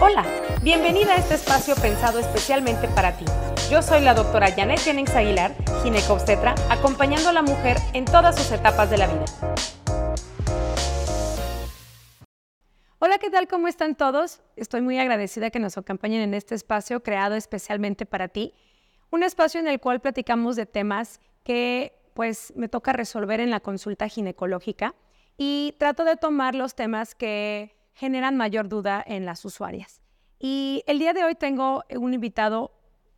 Hola, bienvenida a este espacio pensado especialmente para ti. Yo soy la doctora Janet Jennings Aguilar, ginecobstetra, acompañando a la mujer en todas sus etapas de la vida. Hola, ¿qué tal? ¿Cómo están todos? Estoy muy agradecida que nos acompañen en este espacio creado especialmente para ti. Un espacio en el cual platicamos de temas que pues me toca resolver en la consulta ginecológica y trato de tomar los temas que generan mayor duda en las usuarias. Y el día de hoy tengo un invitado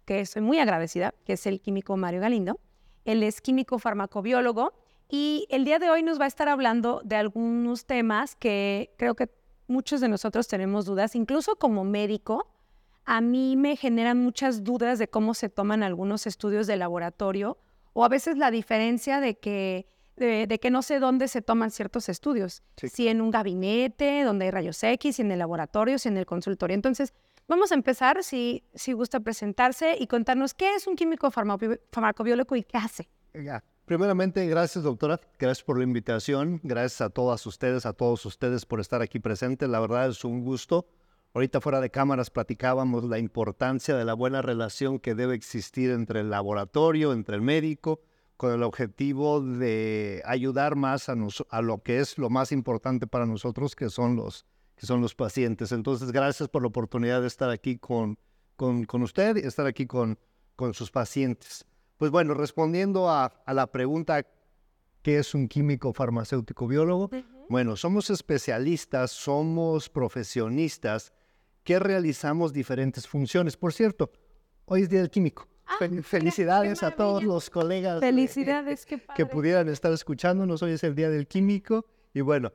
que estoy muy agradecida, que es el químico Mario Galindo. Él es químico farmacobiólogo y el día de hoy nos va a estar hablando de algunos temas que creo que muchos de nosotros tenemos dudas, incluso como médico. A mí me generan muchas dudas de cómo se toman algunos estudios de laboratorio o a veces la diferencia de que de, que no sé dónde se toman ciertos estudios, si en un gabinete, donde hay rayos X, si en el laboratorio, si en el consultorio. Entonces, vamos a empezar, si, si gusta presentarse y contarnos qué es un químico farmacobiólogo y qué hace. Primeramente, gracias doctora, gracias por la invitación, gracias a todas ustedes, a todos ustedes por estar aquí presentes, la verdad es un gusto. Ahorita fuera de cámaras platicábamos la importancia de la buena relación que debe existir entre el laboratorio, entre el médico, con el objetivo de ayudar más a, a, lo que es lo más importante para nosotros, que son los, que son los pacientes. Entonces, gracias por la oportunidad de estar aquí con, con, con usted y estar aquí con, con sus pacientes. Pues bueno, respondiendo a, a la pregunta, ¿qué es un químico farmacéutico biólogo? Bueno, somos especialistas, somos profesionistas que realizamos diferentes funciones. Por cierto, hoy es Día del Químico. Ah, felicidades a todos los colegas felicidades, que pudieran estar escuchándonos. Hoy es el Día del Químico. Y bueno,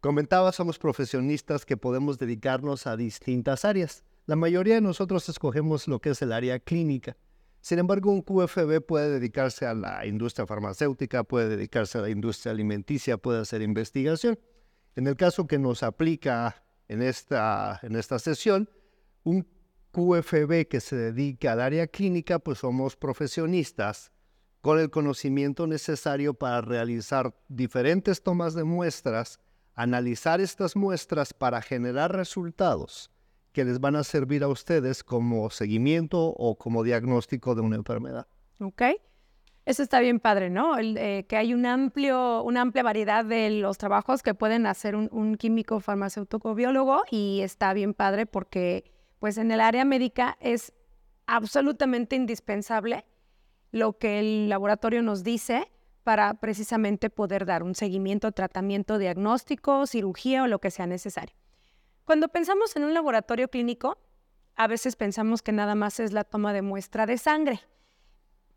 comentaba, somos profesionistas que podemos dedicarnos a distintas áreas. La mayoría de nosotros escogemos lo que es el área clínica. Sin embargo, un QFB puede dedicarse a la industria farmacéutica, puede dedicarse a la industria alimenticia, puede hacer investigación. En el caso que nos aplica en esta, en esta sesión, un QFB que se dedica al área clínica, pues somos profesionistas con el conocimiento necesario para realizar diferentes tomas de muestras, analizar estas muestras para generar resultados que les van a servir a ustedes como seguimiento o como diagnóstico de una enfermedad. Ok. Eso está bien padre, ¿no? Eh, que hay un amplio, una amplia variedad de los trabajos que pueden hacer un, un químico farmacéutico biólogo y está bien padre porque pues en el área médica es absolutamente indispensable lo que el laboratorio nos dice para precisamente poder dar un seguimiento, tratamiento, diagnóstico, cirugía o lo que sea necesario. Cuando pensamos en un laboratorio clínico, a veces pensamos que nada más es la toma de muestra de sangre.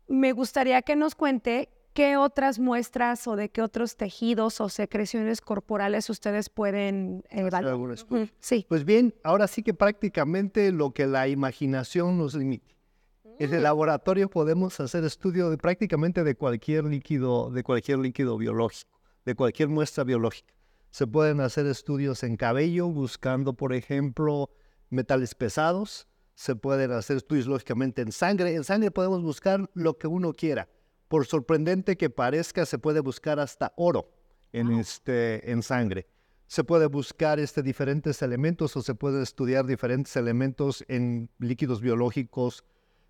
Me gustaría que nos cuente ¿qué otras muestras o de qué otros tejidos o secreciones corporales ustedes pueden evaluar? Sí. Pues bien, ahora sí que prácticamente lo que la imaginación nos limite. En el mm. laboratorio podemos hacer estudio de prácticamente de cualquier líquido, de cualquier líquido biológico, de cualquier muestra biológica. Se pueden hacer estudios en cabello buscando, por ejemplo, metales pesados. Se pueden hacer estudios lógicamente en sangre. En sangre podemos buscar lo que uno quiera por sorprendente que parezca, se puede buscar hasta oro en, este, en sangre. Se puede buscar este, diferentes elementos o se puede estudiar diferentes elementos en líquidos biológicos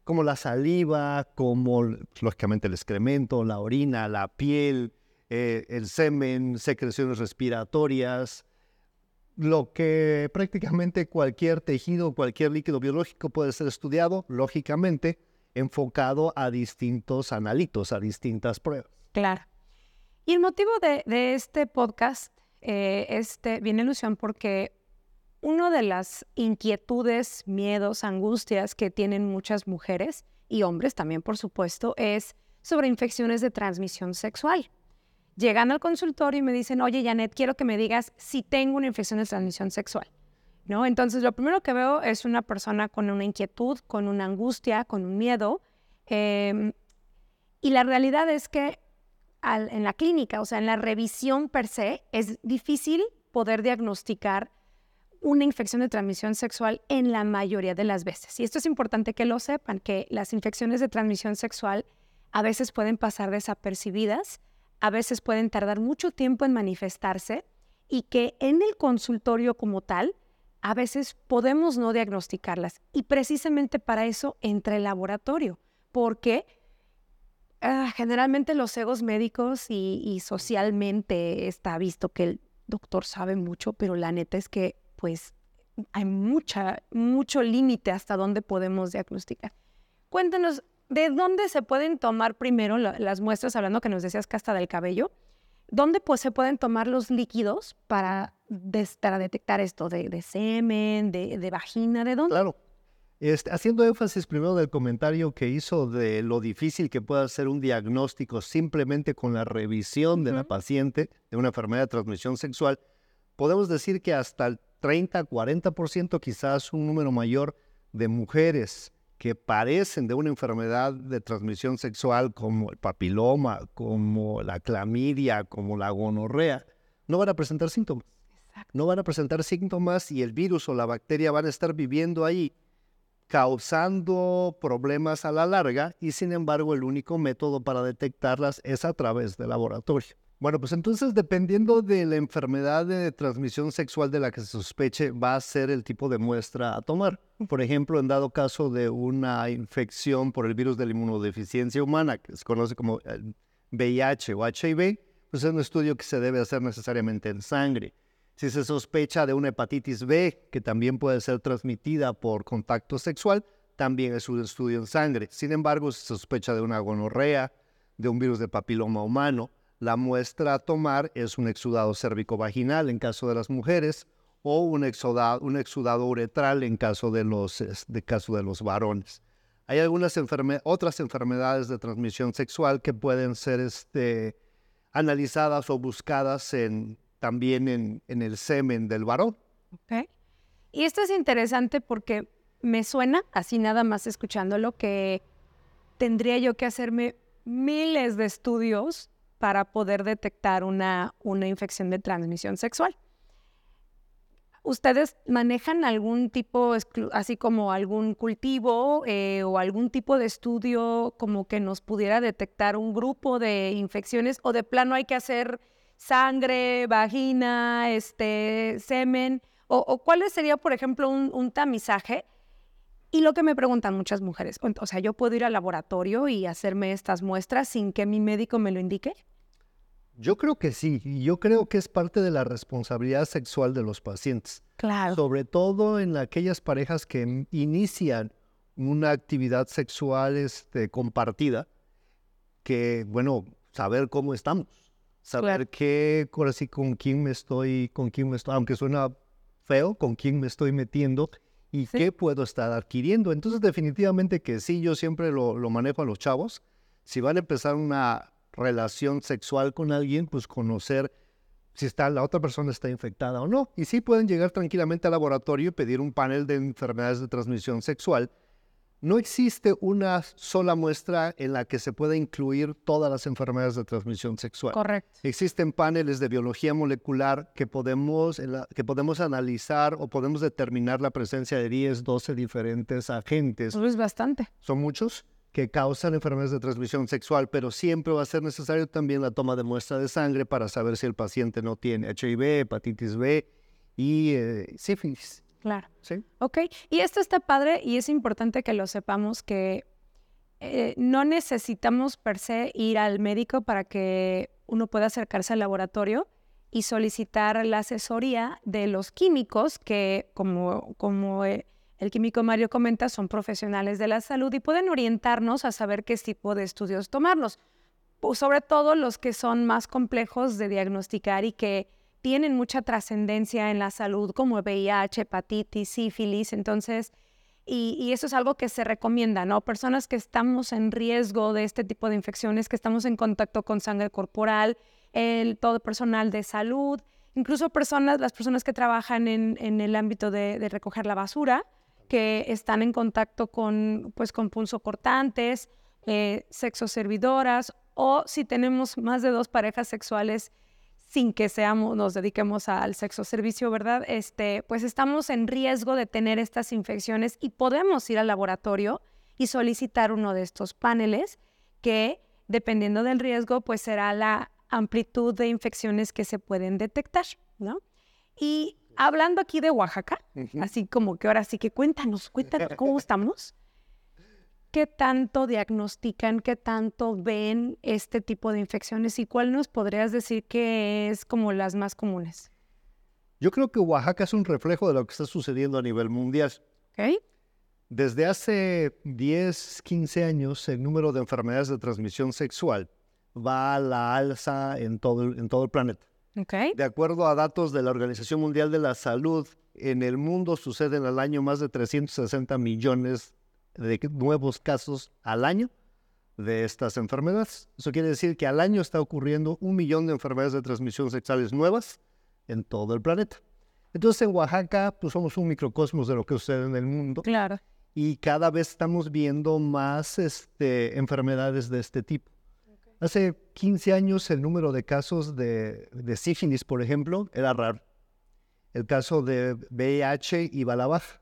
como la saliva, como lógicamente el excremento, la orina, la piel, eh, el semen, secreciones respiratorias, lo que prácticamente cualquier tejido, cualquier líquido biológico puede ser estudiado, lógicamente, enfocado a distintos analitos, a distintas pruebas. Claro. Y el motivo de, este podcast eh, este, viene ilusión porque una de las inquietudes, miedos, angustias que tienen muchas mujeres y hombres también, por supuesto, es sobre infecciones de transmisión sexual. Llegan al consultorio y me dicen, oye, Janet, quiero que me digas si tengo una infección de transmisión sexual. ¿No? Entonces, lo primero que veo es una persona con una inquietud, con una angustia, con un miedo. Em, y la realidad es que en la clínica, o sea, en la revisión per se, es difícil poder diagnosticar una infección de transmisión sexual en la mayoría de las veces. Y esto es importante que lo sepan, que las infecciones de transmisión sexual a veces pueden pasar desapercibidas, a veces pueden tardar mucho tiempo en manifestarse y que en el consultorio como tal a veces podemos no diagnosticarlas. Y precisamente para eso entra el laboratorio, porque ah, generalmente los egos médicos y, socialmente está visto que el doctor sabe mucho, pero la neta es que pues hay mucha, mucho límite hasta dónde podemos diagnosticar. Cuéntanos, ¿de dónde se pueden tomar primero las muestras, hablando que nos decías que hasta del cabello? ¿Dónde pues, se pueden tomar los líquidos para, detectar esto de, semen, de, vagina? ¿De dónde? Claro. Este, haciendo énfasis primero del comentario que hizo de lo difícil que puede ser un diagnóstico simplemente con la revisión de la paciente de una enfermedad de transmisión sexual, podemos decir que hasta el 30, 40%, quizás un número mayor de mujeres que padecen de una enfermedad de transmisión sexual como el papiloma, como la clamidia, como la gonorrea, no van a presentar síntomas. No van a presentar síntomas y el virus o la bacteria van a estar viviendo ahí causando problemas a la larga y sin embargo el único método para detectarlas es a través del laboratorio. Bueno, pues entonces dependiendo de la enfermedad de transmisión sexual de la que se sospeche, va a ser el tipo de muestra a tomar. Por ejemplo, en dado caso de una infección por el virus de la inmunodeficiencia humana, que se conoce como VIH o HIV, pues es un estudio que se debe hacer necesariamente en sangre. Si se sospecha de una hepatitis B, que también puede ser transmitida por contacto sexual, también es un estudio en sangre. Sin embargo, si se sospecha de una gonorrea, de un virus de papiloma humano, la muestra a tomar es un exudado cérvico-vaginal en caso de las mujeres o un exudado, un exudado uretral en caso de los, de caso de los varones. Hay algunas otras enfermedades de transmisión sexual que pueden ser este, analizadas o buscadas en, también en, en, el semen del varón. Okay. Y esto es interesante porque me suena, así nada más escuchándolo, que tendría yo que hacerme miles de estudios para poder detectar una, una infección de transmisión sexual. ¿Ustedes manejan algún tipo, así como algún cultivo eh, o algún tipo de estudio como que nos pudiera detectar un grupo de infecciones o de plano hay que hacer sangre, vagina, este, semen? ¿O, cuál sería, por ejemplo, un, un, tamizaje? Y lo que me preguntan muchas mujeres, o sea, ¿yo puedo ir al laboratorio y hacerme estas muestras sin que mi médico me lo indique? Yo creo que sí, y yo creo que es parte de la responsabilidad sexual de los pacientes. Claro. Sobre todo en aquellas parejas que inician una actividad sexual este, compartida, que, bueno, saber cómo estamos, saber qué, así, con quién me estoy, con quién me estoy, aunque suena feo, con quién me estoy metiendo y qué puedo estar adquiriendo. Entonces, definitivamente que sí, yo siempre lo, lo manejo a los chavos. Si van a empezar una relación sexual con alguien, pues conocer si está, la otra persona está infectada o no. Y sí pueden llegar tranquilamente al laboratorio y pedir un panel de enfermedades de transmisión sexual. No existe una sola muestra en la que se pueda incluir todas las enfermedades de transmisión sexual. Correcto. Existen paneles de biología molecular que podemos, que podemos analizar o podemos determinar la presencia de 10, 12 diferentes agentes. Eso es bastante. ¿Son muchos? que causan enfermedades de transmisión sexual, pero siempre va a ser necesario también la toma de muestra de sangre para saber si el paciente no tiene HIV, hepatitis B y eh, sífilis. Claro. Sí. Ok, y esto está padre y es importante que lo sepamos que eh, no necesitamos per se ir al médico para que uno pueda acercarse al laboratorio y solicitar la asesoría de los químicos que, como, como eh, el químico Mario comenta, son profesionales de la salud y pueden orientarnos a saber qué tipo de estudios tomarlos, sobre todo los que son más complejos de diagnosticar y que tienen mucha trascendencia en la salud, como VIH, hepatitis, sífilis. Entonces, y, eso es algo que se recomienda, ¿no? Personas que estamos en riesgo de este tipo de infecciones, que estamos en contacto con sangre corporal, el todo personal de salud, incluso personas, las personas que trabajan en, el ámbito de recoger la basura, que están en contacto con, pues, con punzocortantes, eh, sexoservidoras, o si tenemos más de dos parejas sexuales sin que seamos, nos dediquemos al sexo servicio, ¿verdad? Este, pues estamos en riesgo de tener estas infecciones y podemos ir al laboratorio y solicitar uno de estos paneles que, dependiendo del riesgo, pues será la amplitud de infecciones que se pueden detectar, ¿no? Y hablando aquí de Oaxaca, así como que ahora sí que cuéntanos, cuéntanos cómo estamos. ¿Qué tanto diagnostican, qué tanto ven este tipo de infecciones y cuál nos podrías decir que es como las más comunes? Yo creo que Oaxaca es un reflejo de lo que está sucediendo a nivel mundial. ¿Ok? Desde hace 10, 15 años, el número de enfermedades de transmisión sexual va a la alza en todo, el- en todo el planeta. ¿Ok? De acuerdo a datos de la Organización Mundial de la Salud, en el mundo suceden al año más de 360 millones de nuevos casos al año de estas enfermedades. Eso quiere decir que al año está ocurriendo un millón de enfermedades de transmisión sexuales nuevas en todo el planeta. Entonces en Oaxaca pues somos un microcosmos de lo que sucede en el mundo Claro. y cada vez estamos viendo más este, enfermedades de este tipo. Hace 15 años el número de casos de, de sífilis, por ejemplo, era raro. El caso de VIH iba a la baja.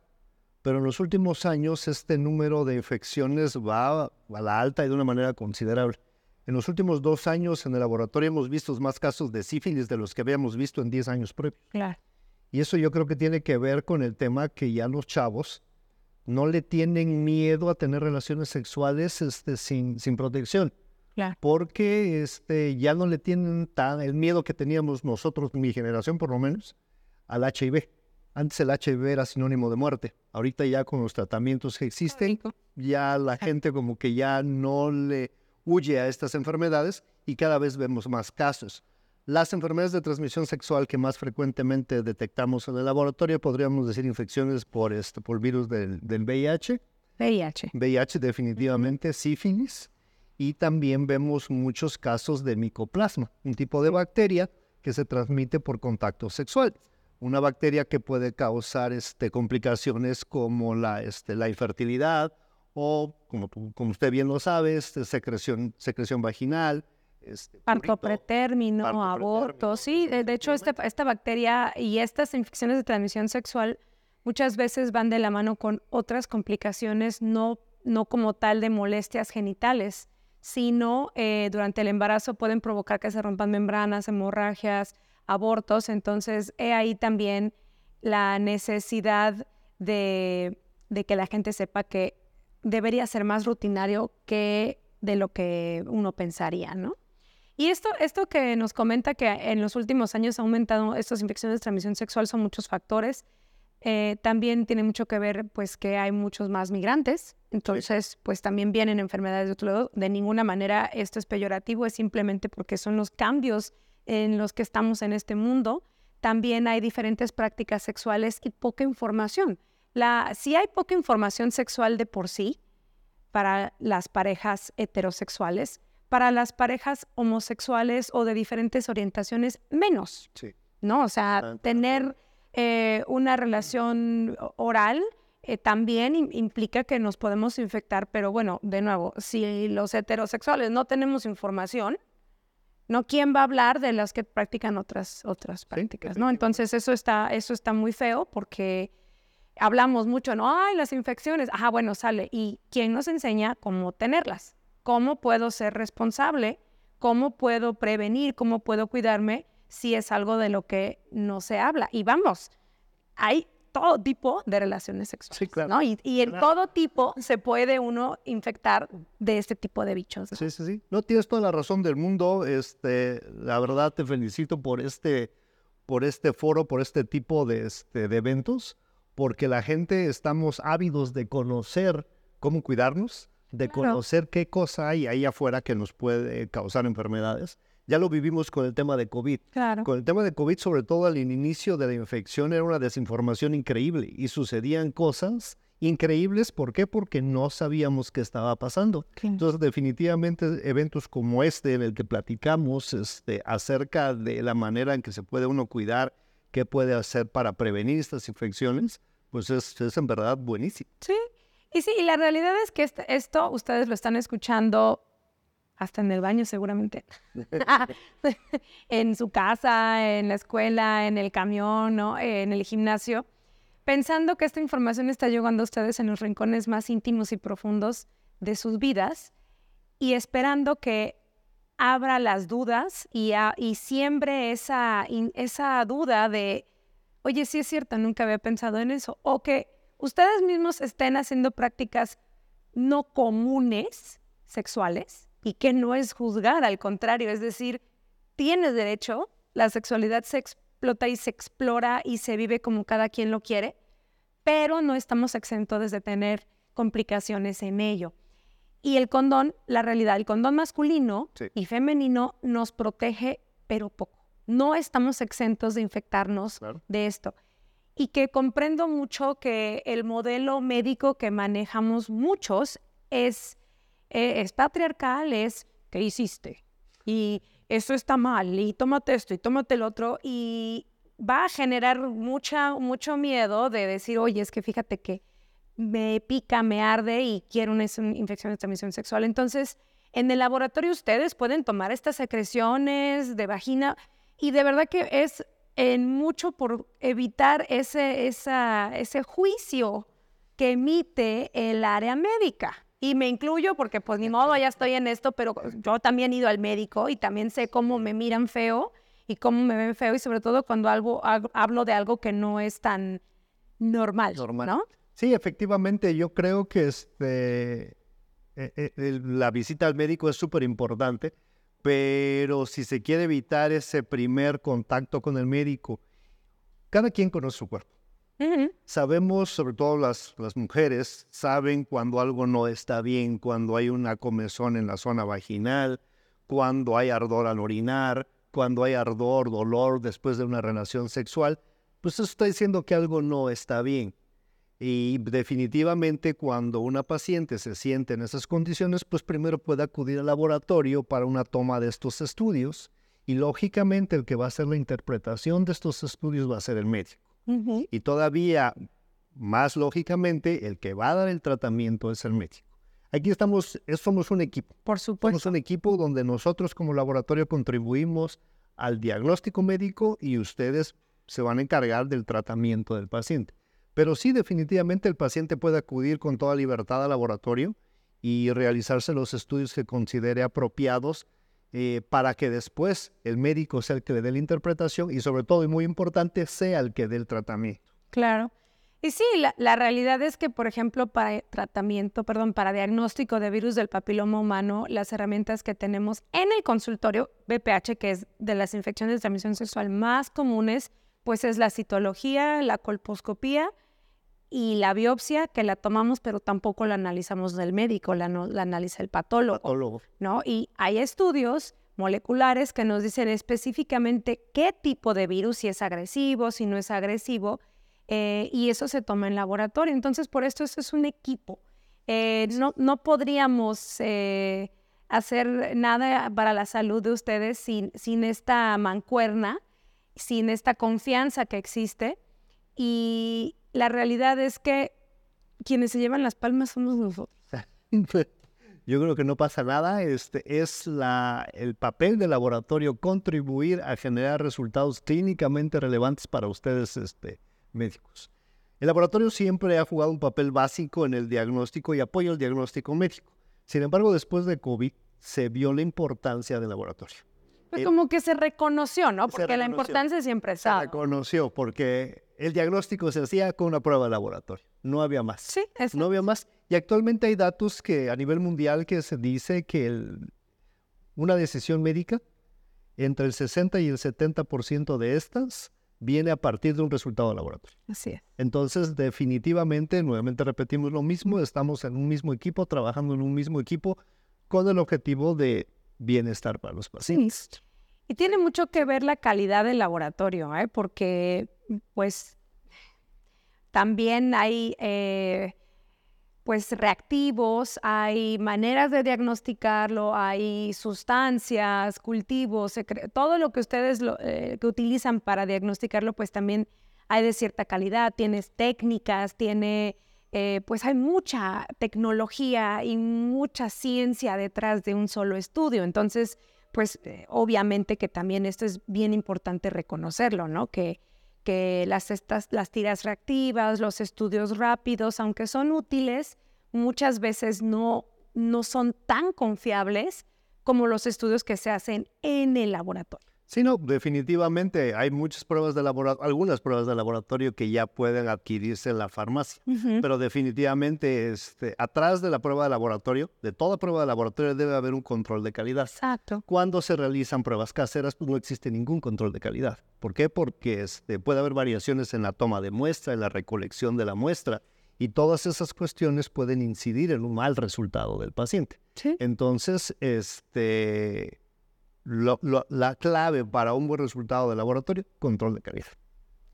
Pero en los últimos años este número de infecciones va a la alta y de una manera considerable. En los últimos dos años en el laboratorio hemos visto más casos de sífilis de los que habíamos visto en 10 años previos. Claro. Y eso yo creo que tiene que ver con el tema que ya los chavos no le tienen miedo a tener relaciones sexuales este, sin, sin protección, Claro. porque este, ya no le tienen tan el miedo que teníamos nosotros, mi generación por lo menos, al HIV. Antes el HIV era sinónimo de muerte. Ahorita ya con los tratamientos que existen, ya la gente como que ya no le huye a estas enfermedades y cada vez vemos más casos. Las enfermedades de transmisión sexual que más frecuentemente detectamos en el laboratorio podríamos decir infecciones por, este, por virus del, del VIH, VIH. VIH definitivamente, sífilis, y también vemos muchos casos de micoplasma, un tipo de bacteria que se transmite por contacto sexual. Una bacteria que puede causar este, complicaciones como la, este, la infertilidad o, como, usted bien lo sabe, este, secreción, secreción vaginal. Este, Parto pretérmino, parto aborto, pretérmino, sí, de, de hecho esta bacteria y estas infecciones de transmisión sexual muchas veces van de la mano con otras complicaciones, no, no como tal de molestias genitales, sino eh, durante el embarazo pueden provocar que se rompan membranas, hemorragias, abortos, entonces he ahí también la necesidad de, de que la gente sepa que debería ser más rutinario que de lo que uno pensaría, ¿no? Y esto, esto que nos comenta que en los últimos años ha aumentado estas infecciones de transmisión sexual son muchos factores. Eh, también tiene mucho que ver, pues, que hay muchos más migrantes. Entonces, pues, también vienen enfermedades de otro lado. De ninguna manera esto es peyorativo, es simplemente porque son los cambios en los que estamos en este mundo. También hay diferentes prácticas sexuales y poca información. La, si hay poca información sexual de por sí para las parejas heterosexuales, para las parejas homosexuales o de diferentes orientaciones, menos, Sí. ¿no? O sea, tener eh, una relación oral eh, también im- implica que nos podemos infectar, pero bueno, de nuevo, si los heterosexuales no tenemos información, ¿no? ¿Quién va a hablar de las que practican otras, otras prácticas, ¿no? Entonces eso está, eso está muy feo porque hablamos mucho, ¿no? Ay, las infecciones. Ajá, bueno, sale. ¿Y quién nos enseña cómo tenerlas? ¿Cómo puedo ser responsable? ¿Cómo puedo prevenir? ¿Cómo puedo cuidarme si es algo de lo que no se habla? Y vamos, hay todo tipo de relaciones sexuales, claro. ¿no? Y, y en Claro. todo tipo se puede uno infectar de este tipo de bichos. ¿no? Sí, sí, sí. No tienes toda la razón del mundo. Este, la verdad te felicito por este, por este foro, por este tipo de, este, de eventos, porque la gente estamos ávidos de conocer cómo cuidarnos, de Claro. conocer qué cosa hay ahí afuera que nos puede causar enfermedades. Ya lo vivimos con el tema de COVID. Claro. Con el tema de COVID, sobre todo al inicio de la infección, era una desinformación increíble y sucedían cosas increíbles. ¿Por qué? Porque no sabíamos qué estaba pasando. Sí. Entonces, definitivamente, eventos como este, en el que platicamos este, acerca de la manera en que se puede uno cuidar, qué puede hacer para prevenir estas infecciones, pues es, es en verdad buenísimo. Sí, y sí, y la realidad es que esto ustedes lo están escuchando hasta en el baño seguramente, en su casa, en la escuela, en el camión, ¿no? en el gimnasio, pensando que esta información está llegando a ustedes en los rincones más íntimos y profundos de sus vidas y esperando que abra las dudas y, a- y siembre esa, in- esa duda de, oye, sí es cierto, nunca había pensado en eso. O que ustedes mismos estén haciendo prácticas no comunes sexuales y que no es juzgar, al contrario, es decir, tienes derecho, la sexualidad se explota y se explora y se vive como cada quien lo quiere, pero no estamos exentos de tener complicaciones en ello. Y el condón, la realidad, el condón masculino y femenino nos protege, pero poco. No estamos exentos de infectarnos de esto. Y que comprendo mucho que el modelo médico que manejamos muchos es, eh, es patriarcal, es ¿qué hiciste? Y eso está mal, y tómate esto, y tómate el otro, y va a generar mucha, mucho miedo de decir, oye, es que fíjate que me pica, me arde y quiero una infección de transmisión sexual. Entonces, en el laboratorio ustedes pueden tomar estas secreciones de vagina y de verdad que es en mucho por evitar ese, ese juicio que emite el área médica. Y me incluyo porque pues ni modo, ya estoy en esto, pero yo también he ido al médico y también sé cómo me miran feo y cómo me ven feo y sobre todo cuando algo, hablo de algo que no es tan normal, normal. ¿no? Sí, efectivamente, yo creo que este, e, e, la visita al médico es súper importante, pero si se quiere evitar ese primer contacto con el médico, cada quien conoce su cuerpo. Sabemos, sobre todo las, las mujeres, saben cuando algo no está bien, cuando hay una comezón en la zona vaginal, cuando hay ardor al orinar, cuando hay ardor, dolor después de una relación sexual, pues eso está diciendo que algo no está bien. Y definitivamente cuando una paciente se siente en esas condiciones, pues primero puede acudir al laboratorio para una toma de estos estudios y lógicamente el que va a hacer la interpretación de estos estudios va a ser el médico. Y todavía más lógicamente el que va a dar el tratamiento es el médico. Aquí estamos, somos un equipo. Por supuesto. Somos un equipo donde nosotros como laboratorio contribuimos al diagnóstico médico y ustedes se van a encargar del tratamiento del paciente. Pero sí, definitivamente el paciente puede acudir con toda libertad al laboratorio y realizarse los estudios que considere apropiados eh, para que después el médico sea el que le dé la interpretación y sobre todo, y muy importante, sea el que dé el tratamiento. Claro. Y sí, la, realidad es que, por ejemplo, para tratamiento, perdón, para diagnóstico de virus del papiloma humano, las herramientas que tenemos en el consultorio BPH, que es de las infecciones de transmisión sexual más comunes, pues es la citología, la colposcopía y la biopsia que la tomamos, pero tampoco la analizamos del médico, la, la analiza el patólogo, ¿no? Y hay estudios moleculares que nos dicen específicamente qué tipo de virus, si es agresivo, si no es agresivo, eh, y eso se toma en laboratorio. Entonces, por esto eso es un equipo. Eh, no, no podríamos eh, hacer nada para la salud de ustedes sin, sin esta mancuerna, sin esta confianza que existe. Y, la realidad es que quienes se llevan las palmas somos nosotros. Yo creo que no pasa nada. Este es la, el papel del laboratorio contribuir a generar resultados clínicamente relevantes para ustedes, este, médicos. El laboratorio siempre ha jugado un papel básico en el diagnóstico y apoyo al diagnóstico médico. Sin embargo, después de COVID se vio la importancia del laboratorio. Pues como que se reconoció, ¿no? Porque la importancia siempre está. Se reconoció porque el diagnóstico se hacía con una prueba de laboratorio. No había más. Sí, No había más. Y actualmente hay datos que a nivel mundial que se dice que una decisión médica, entre el 60 y el 70% de estas viene a partir de un resultado de laboratorio. Así es. Entonces, definitivamente, nuevamente repetimos lo mismo, estamos en un mismo equipo, trabajando en un mismo equipo con el objetivo de bienestar para los pacientes. Y tiene mucho que ver la calidad del laboratorio, ¿eh? porque pues también hay eh, pues reactivos, hay maneras de diagnosticarlo, hay sustancias, cultivos, todo lo que ustedes eh, que utilizan para diagnosticarlo, pues también hay de cierta calidad, tienes técnicas, tiene, eh, pues hay mucha tecnología y mucha ciencia detrás de un solo estudio. Entonces, pues obviamente que también esto es bien importante reconocerlo, ¿no? Que, que las, estas, las tiras reactivas, los estudios rápidos, aunque son útiles, muchas veces no, no son tan confiables como los estudios que se hacen en el laboratorio. Sí, no, definitivamente hay muchas pruebas de laboratorio, algunas pruebas de laboratorio que ya pueden adquirirse en la farmacia, pero definitivamente este, atrás de la prueba de laboratorio, de toda prueba de laboratorio debe haber un control de calidad. Exacto. Cuando se realizan pruebas caseras, pues no existe ningún control de calidad. ¿Por qué? Porque este, puede haber variaciones en la toma de muestra, en la recolección de la muestra, y todas esas cuestiones pueden incidir en un mal resultado del paciente. Sí. Entonces, este lo- lo- la clave para un buen resultado de laboratorio, control de calidad.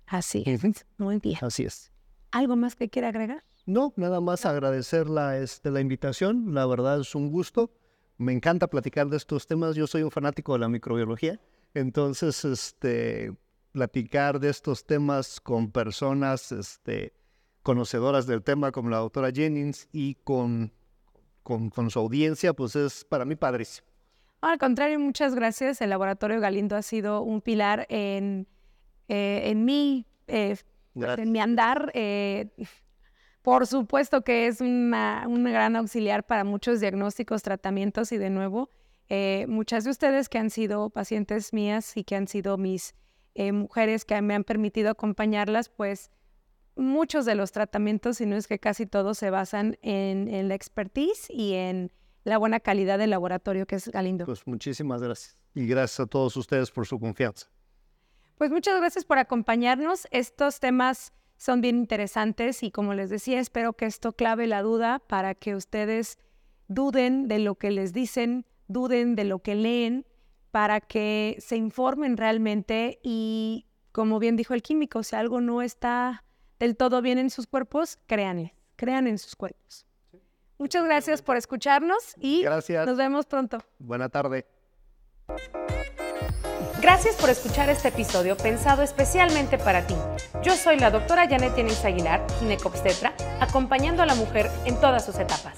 Así es. Muy bien. Así es. ¿Algo más que quiera agregar? No, nada más agradecer la, este, la invitación. La verdad es un gusto. Me encanta platicar de estos temas. Yo soy un fanático de la microbiología. Entonces, este, platicar de estos temas con personas este, conocedoras del tema como la doctora Jennings y con, con, con su audiencia, pues es para mí padrísimo. Al contrario, muchas gracias. El Laboratorio Galindo ha sido un pilar en, eh, en mi, eh, Gracias. en mi andar. eh, por supuesto que es una, un gran auxiliar para muchos diagnósticos, tratamientos y de nuevo, eh, muchas de ustedes que han sido pacientes mías y que han sido mis mujeres que me han permitido acompañarlas, pues muchos de los tratamientos, si no es que casi todos, se basan en, en la expertise y en la buena calidad del laboratorio que es Galindo. Pues muchísimas gracias. Y gracias a todos ustedes por su confianza. Pues muchas gracias por acompañarnos. Estos temas son bien interesantes y como les decía, espero que esto clave la duda para que ustedes duden de lo que les dicen, duden de lo que leen, para que se informen realmente y, como bien dijo el químico, si algo no está del todo bien en sus cuerpos, créanle, crean en sus cuerpos. Muchas gracias por escucharnos y Gracias. nos vemos pronto. Buena tarde. Gracias por escuchar este episodio pensado especialmente para ti. Yo soy la doctora Janet Jennings Aguilar, ginecobstetra, acompañando a la mujer en todas sus etapas.